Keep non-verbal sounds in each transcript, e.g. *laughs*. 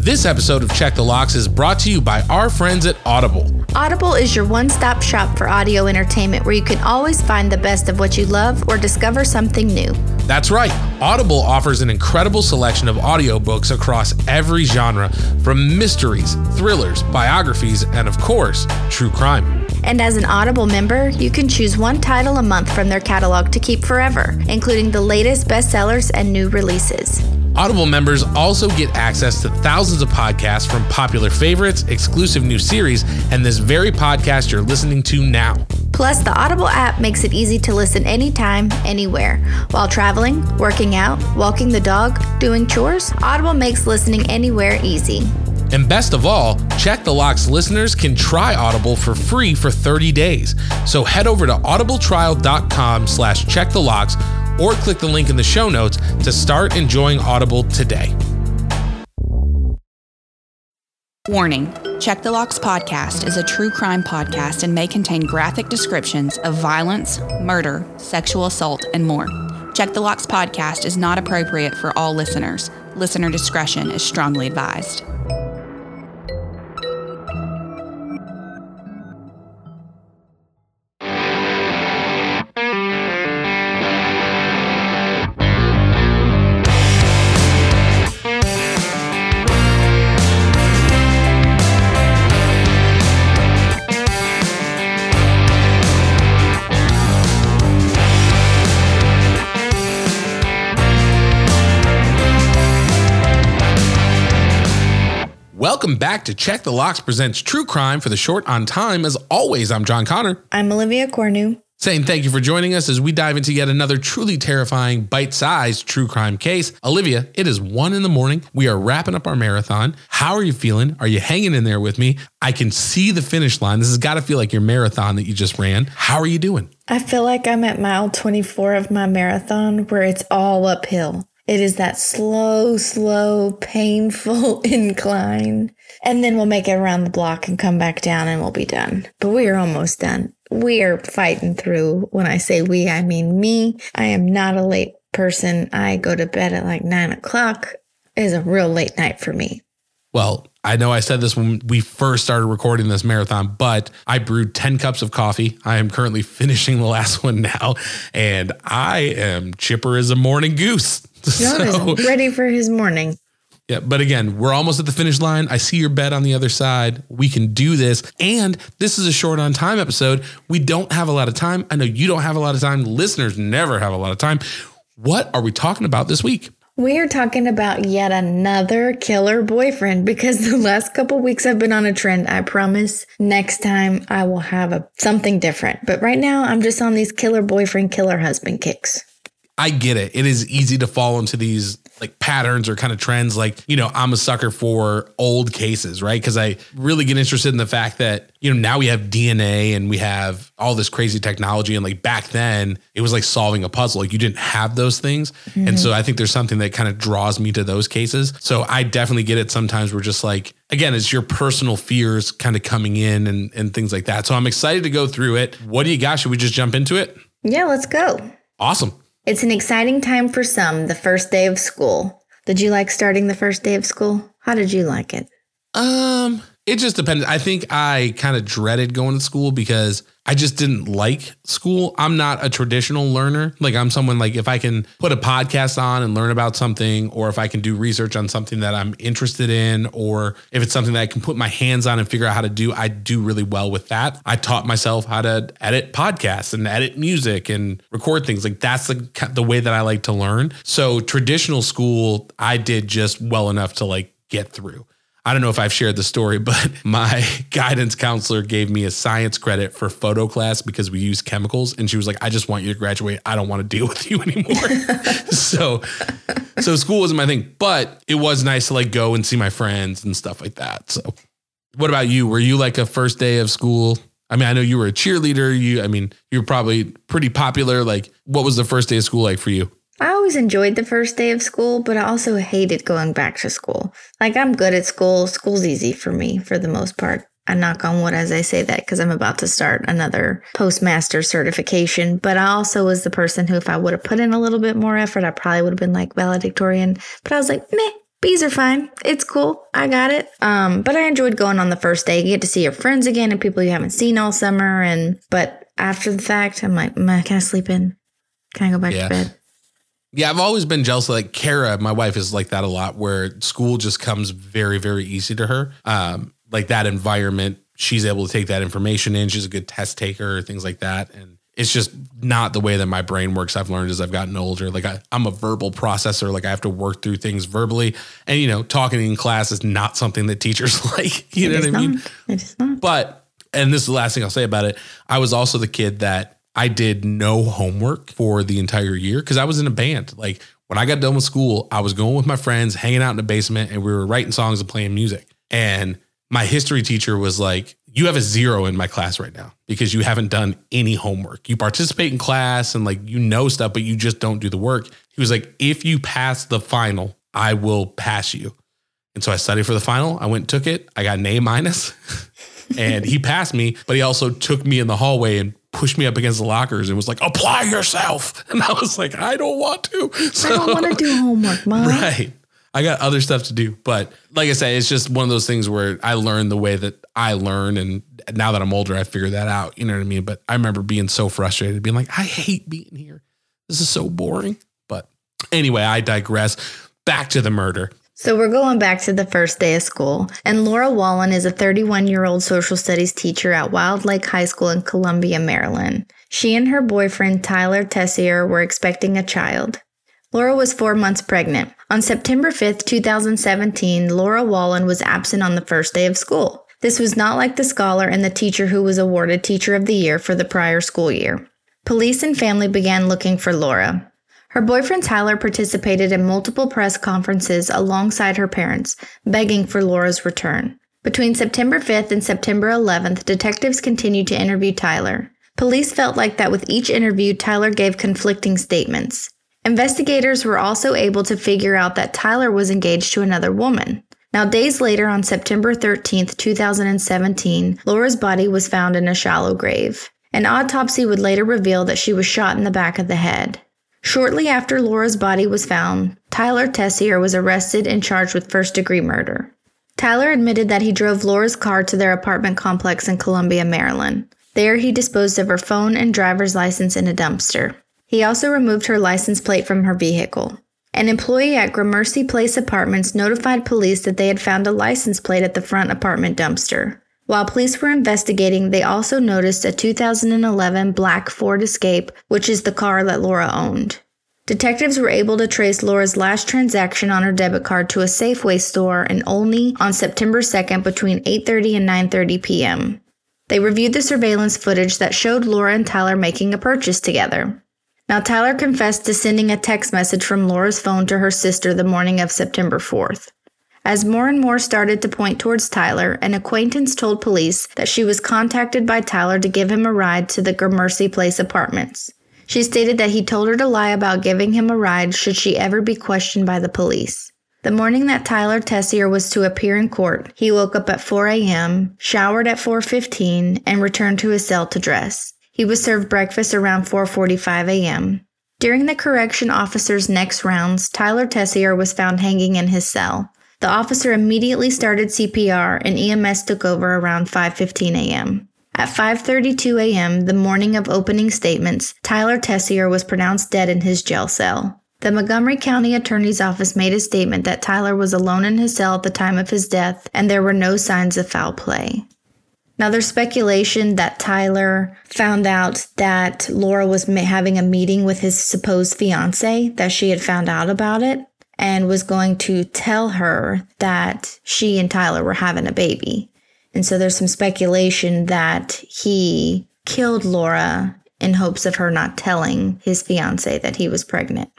This episode of Check the Locks is brought to you by our friends at Audible. Audible is your one stop shop for audio entertainment where you can always find the best of what you love or discover something new. That's right. Audible offers an incredible selection of audiobooks across every genre, from mysteries, thrillers, biographies, and of course, true crime. And as an Audible member, you can choose one title a month from their catalog to keep forever, including the latest bestsellers and new releases. Audible members also get access to thousands of podcasts from popular favorites, exclusive new series, and this very podcast you're listening to now. Plus, the Audible app makes it easy to listen anytime, anywhere. While traveling, working out, walking the dog, doing chores, Audible makes listening anywhere easy. And best of all, Check the Locks listeners can try Audible for free for 30 days. So head over to audibletrial.com slash check the locks or click the link in the show notes to start enjoying Audible today. Warning Check the Locks podcast is a true crime podcast and may contain graphic descriptions of violence, murder, sexual assault, and more. Check the Locks podcast is not appropriate for all listeners. Listener discretion is strongly advised. Welcome back to Check the Locks presents True Crime for the short on time. As always, I'm John Conner. I'm Olivia Cornu. Saying thank you for joining us as we dive into yet another truly terrifying, bite sized true crime case. Olivia, it is one in the morning. We are wrapping up our marathon. How are you feeling? Are you hanging in there with me? I can see the finish line. This has got to feel like your marathon that you just ran. How are you doing? I feel like I'm at mile 24 of my marathon where it's all uphill. It is that slow, slow, painful *laughs* incline. And then we'll make it around the block and come back down and we'll be done. But we are almost done. We are fighting through. When I say we, I mean me. I am not a late person. I go to bed at like nine o'clock. It is a real late night for me. Well, I know I said this when we first started recording this marathon, but I brewed 10 cups of coffee. I am currently *laughs* finishing the last one now, and I am chipper as a morning goose. *laughs* So- ready for his morning. Yeah, but again, we're almost at the finish line. I see your bed on the other side. We can do this. And this is a short on time episode. We don't have a lot of time. I know you don't have a lot of time. Listeners never have a lot of time. What are we talking about this week? We are talking about yet another killer boyfriend because the last couple weeks I've been on a trend. I promise next time I will have a something different. But right now I'm just on these killer boyfriend, killer husband kicks. I get it. It is easy to fall into these like patterns or kind of trends. Like, you know, I'm a sucker for old cases, right? Because I really get interested in the fact that, you know, now we have DNA and we have all this crazy technology. And like back then, it was like solving a puzzle. Like you didn't have those things. And so mm-hmm. I think there's something that kind of draws me to those cases. So I definitely get it. Sometimes we're just like, again, it's your personal fears kind of coming in and, and things like that. So I'm excited to go through it. What do you got? Should we just jump into it? Yeah, let's go. Awesome. It's an exciting time for some, the first day of school. Did you like starting the first day of school? How did you like it? Um, it just depends. I think I kind of dreaded going to school because I just didn't like school. I'm not a traditional learner. Like I'm someone like if I can put a podcast on and learn about something, or if I can do research on something that I'm interested in, or if it's something that I can put my hands on and figure out how to do, I do really well with that. I taught myself how to edit podcasts and edit music and record things. Like that's the the way that I like to learn. So traditional school, I did just well enough to like get through. I don't know if I've shared the story, but *laughs* my *laughs* guidance counselor gave me a science credit for photo class because we use chemicals. And she was like, I just want you to graduate. I don't want to deal *laughs* with you anymore. so, so school wasn't my thing, but it was nice to like go and see my friends and stuff like that. So, what about you? Were you like a first day of school? I mean, I know you were a cheerleader. You, I mean, you're probably pretty popular. Like, what was the first day of school like for you? I always enjoyed the first day of school, but I also hated going back to school. Like, I'm good at school. School's easy for me for the most part. I knock on wood as I say that because I'm about to start another postmaster certification. But I also was the person who, if I would have put in a little bit more effort, I probably would have been like valedictorian. But I was like, meh, Bees are fine. It's cool. I got it. Um, but I enjoyed going on the first day. You get to see your friends again and people you haven't seen all summer. And but after the fact, I'm like, "Mm, can I sleep in? Can I go back Yeah. to bed? Yeah, I've always been jealous. Like Kara, my wife is like that a lot, where school just comes very, very easy to her. Um, like that environment, she's able to take that information in. She's a good test taker, things like that. And it's just not the way that my brain works. I've learned as I've gotten older. Like I, I'm a verbal processor. Like I have to work through things verbally. And you know, talking in class is not something that teachers *laughs* like. You know what I mean? It. But, and this is the last thing I'll say about it. I was also the kid that I did no homework for the entire year because I was in a band. Like when I got done with school, I was going with my friends, hanging out in the basement, and we were writing songs and playing music. And my history teacher was like, You have a zero in my class right now because you haven't done any homework. You participate in class and like you know stuff, but you just don't do the work. He was like, If you pass the final, I will pass you. And so I studied for the final. I went and took it. I got an A minus. *laughs* and he passed me, but he also took me in the hallway and pushed me up against the lockers and was like, apply yourself. *laughs* And I was like, I don't want to. I don't want to do homework, mom. right. I got other stuff to do. But like I said, it's just one of those things where I learned the way that I learn. And now that I'm older, I figured that out. You know what I mean? But I remember being so frustrated, being like, I hate being here. This is so boring. But anyway, I digress. Back to the murder. So we're going back to the first day of school, and Laura Wallen is a 31 year old social studies teacher at Wilde Lake High School in Columbia, Maryland. She and her boyfriend Tyler Tessier were expecting a child. Laura was four months pregnant. On September 5th, 2017, Laura Wallen was absent on the first day of school. This was not like the scholar and the teacher who was awarded Teacher of the Year for the prior school year. Police and family began looking for Laura. Her boyfriend Tyler participated in multiple press conferences alongside her parents, begging for Laura's return. Between September 5th and September 11th, detectives continued to interview Tyler. Police felt like that with each interview, Tyler gave conflicting statements. Investigators were also able to figure out that Tyler was engaged to another woman. Now, days later, on September 13th, 2017, Laura's body was found in a shallow grave. An autopsy would later reveal that she was shot in the back of the head. Shortly after Laura's body was found, Tyler Tessier was arrested and charged with first degree murder. Tyler admitted that he drove Laura's car to their apartment complex in Columbia, Maryland. There, he disposed of her phone and driver's license in a dumpster. He also removed her license plate from her vehicle. An employee at Gramercy Place Apartments notified police that they had found a license plate at the front apartment dumpster. While police were investigating, they also noticed a 2011 black Ford Escape, which is the car that Laura owned. Detectives were able to trace Laura's last transaction on her debit card to a Safeway store in Olney on September 2nd between 8:30 and 9:30 p.m. They reviewed the surveillance footage that showed Laura and Tyler making a purchase together. Now, Tyler confessed to sending a text message from Laura's phone to her sister the morning of September 4th. As more and more started to point towards Tyler, an acquaintance told police that she was contacted by Tyler to give him a ride to the Gramercy Place apartments. She stated that he told her to lie about giving him a ride should she ever be questioned by the police. The morning that Tyler Tessier was to appear in court, he woke up at 4 a.m., showered at 4:15, and returned to his cell to dress. He was served breakfast around 4:45 a.m. During the correction officer's next rounds, Tyler Tessier was found hanging in his cell. The officer immediately started CPR and EMS took over around 5:15 a.m. At 5:32 a.m., the morning of opening statements, Tyler Tessier was pronounced dead in his jail cell. The Montgomery County Attorney's Office made a statement that Tyler was alone in his cell at the time of his death and there were no signs of foul play. Now, there's speculation that Tyler found out that Laura was having a meeting with his supposed fiance, that she had found out about it, and was going to tell her that she and Tyler were having a baby. And so there's some speculation that he killed Laura in hopes of her not telling his fiance that he was pregnant.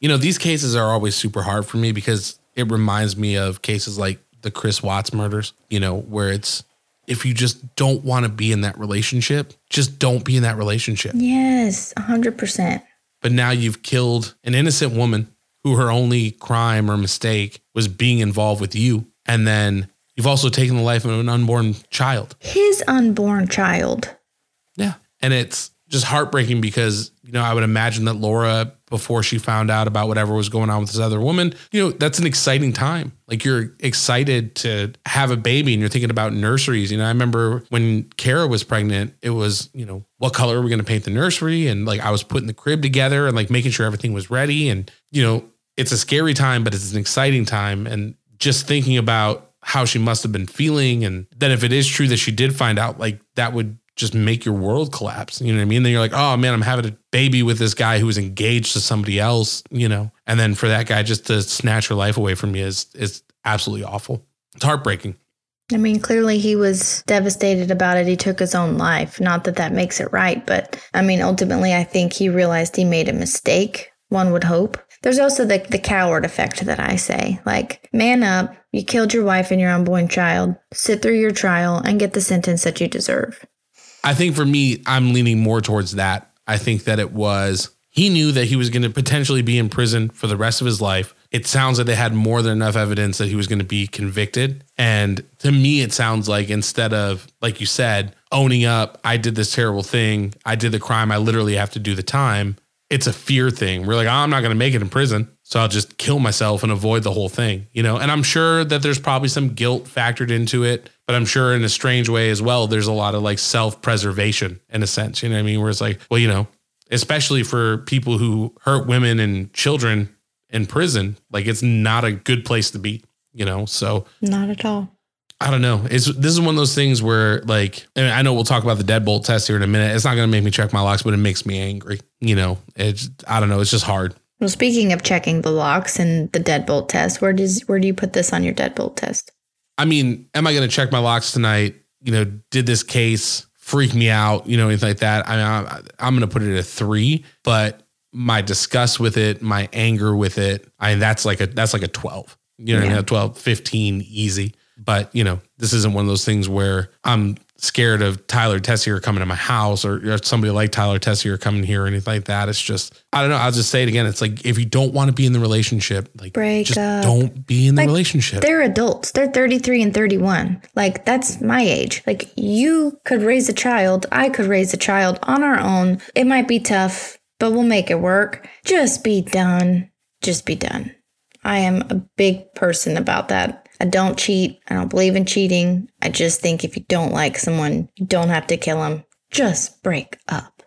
You know, these cases are always super hard for me because it reminds me of cases like the Chris Watts murders, you know, where it's if you just don't want to be in that relationship, just don't be in that relationship. Yes, 100%. But now you've killed an innocent woman who her only crime or mistake was being involved with you. And then you've also taken the life of an unborn child. His unborn child. Yeah. And it's just heartbreaking because, you know, I would imagine that Laura, before she found out about whatever was going on with this other woman, you know, that's an exciting time. Like you're excited to have a baby and you're thinking about nurseries. You know, I remember when Kara was pregnant, it was, you know, what color are we going to paint the nursery? And like I was putting the crib together and like making sure everything was ready. And, you know, it's a scary time, but it's an exciting time. And just thinking about how she must have been feeling. And then if it is true that she did find out, like that would just make your world collapse. You know what I mean? Then you're like, oh man, I'm having a baby with this guy who was engaged to somebody else, you know, and then for that guy just to snatch her life away from you is is absolutely awful. It's heartbreaking. I mean, clearly he was devastated about it. He took his own life. Not that that makes it right, but I mean, ultimately, I think he realized he made a mistake. One would hope. There's also the, the coward effect that I say. Like, man up, you killed your wife and your unborn child, sit through your trial, and get the sentence that you deserve. I think for me, I'm leaning more towards that. I think that it was he knew that he was going to potentially be in prison for the rest of his life. It sounds like they had more than enough evidence that he was going to be convicted. And to me, it sounds like instead of, like you said, owning up, I did this terrible thing, I did the crime, I literally have to do the time. It's a fear thing. We're like, oh, I'm not going to make it in prison. So I'll just kill myself and avoid the whole thing, you know? And I'm sure that there's probably some guilt factored into it, but I'm sure in a strange way as well, there's a lot of like self preservation in a sense, you know what I mean? Where it's like, well, you know, especially for people who hurt women and children in prison, like it's not a good place to be, you know? So not at all. I don't know. It's this is one of those things where like and I know we'll talk about the deadbolt test here in a minute. It's not going to make me check my locks, but it makes me angry. You know, it's I don't know. It's just hard. Well, speaking of checking the locks and the deadbolt test, where does where do you put this on your deadbolt test? I mean, am I going to check my locks tonight? You know, did this case freak me out? You know, anything like that? I mean, I'm, I'm going to put it at a three, but my disgust with it, my anger with it, I that's like a that's like a twelve. You know, yeah. I mean? 12, 15, easy. But, you know, this isn't one of those things where I'm scared of Tyler Tessier coming to my house or, or somebody like Tyler Tessier coming here or anything like that. It's just, I don't know. I'll just say it again. It's like, if you don't want to be in the relationship, like, break just up. don't be in the like, relationship. They're adults. They're 33 and 31. Like, that's my age. Like, you could raise a child. I could raise a child on our own. It might be tough, but we'll make it work. Just be done. Just be done. I am a big person about that. I don't cheat. I don't believe in cheating. I just think if you don't like someone, you don't have to kill them. Just break up.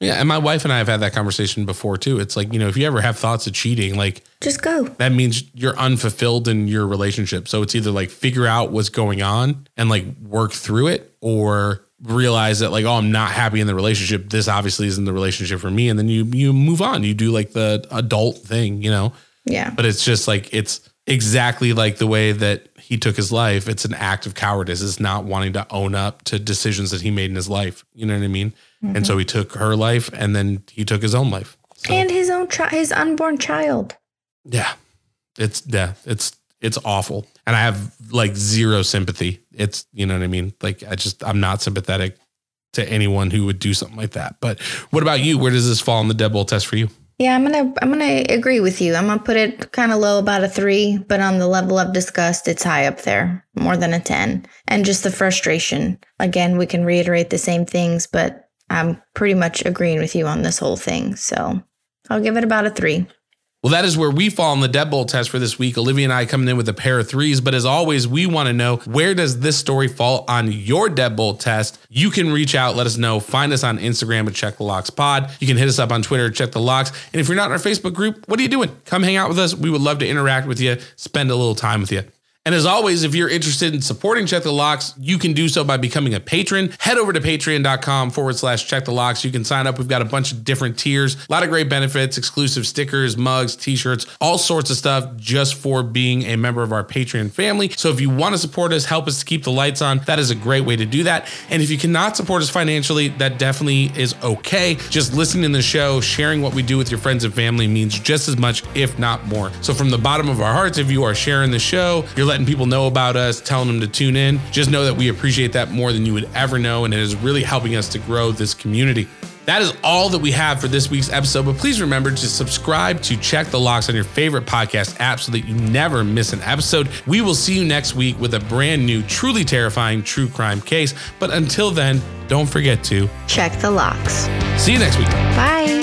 Yeah, and my wife and I have had that conversation before too. It's like, you know, if you ever have thoughts of cheating, like just go. That means you're unfulfilled in your relationship. So it's either like figure out what's going on and like work through it or realize that like, oh, I'm not happy in the relationship. This obviously isn't the relationship for me. And then you you move on. You do like the adult thing, you know? Yeah. But it's just like it's exactly like the way that he took his life. It's an act of cowardice. It's not wanting to own up to decisions that he made in his life. You know what I mean? Mm-hmm. And so he took her life and then he took his own life. So, and his own child, his unborn child. Yeah. It's yeah, it's it's awful. And I have like zero sympathy. It's you know what I mean? Like I just I'm not sympathetic to anyone who would do something like that. But what about you? Where does this fall in the deadbolt test for you? Yeah, I'm gonna I'm gonna agree with you. I'm gonna put it kind of low, about a three, but on the level of disgust, it's high up there, more than a ten. And just the frustration. Again, we can reiterate the same things, but I'm pretty much agreeing with you on this whole thing. So I'll give it about a three. Well, that is where we fall on the deadbolt test for this week. Olivia and I coming in with a pair of threes. But as always, we want to know where does this story fall on your deadbolt test? You can reach out, let us know. Find us on Instagram at Check the Locks Pod. You can hit us up on Twitter Check the Locks. And if you're not in our Facebook group, what are you doing? Come hang out with us. We would love to interact with you, spend a little time with you. And as always, if you're interested in supporting Check the Locks, you can do so by becoming a patron. Head over to patreon.com forward slash check the locks. You can sign up. We've got a bunch of different tiers, a lot of great benefits, exclusive stickers, mugs, t shirts, all sorts of stuff just for being a member of our Patreon family. So if you want to support us, help us to keep the lights on, that is a great way to do that. And if you cannot support us financially, that definitely is okay. Just listening to the show, sharing what we do with your friends and family means just as much, if not more. So from the bottom of our hearts, if you are sharing the show, you're letting letting people know about us, telling them to tune in. Just know that we appreciate that more than you would ever know, and it is really helping us to grow this community. That is all that we have for this week's episode, but please remember to subscribe to Check the Locks on your favorite podcast app so that you never miss an episode. We will see you next week with a brand new, truly terrifying true crime case. But until then, don't forget to Check the locks. see you next week. Bye.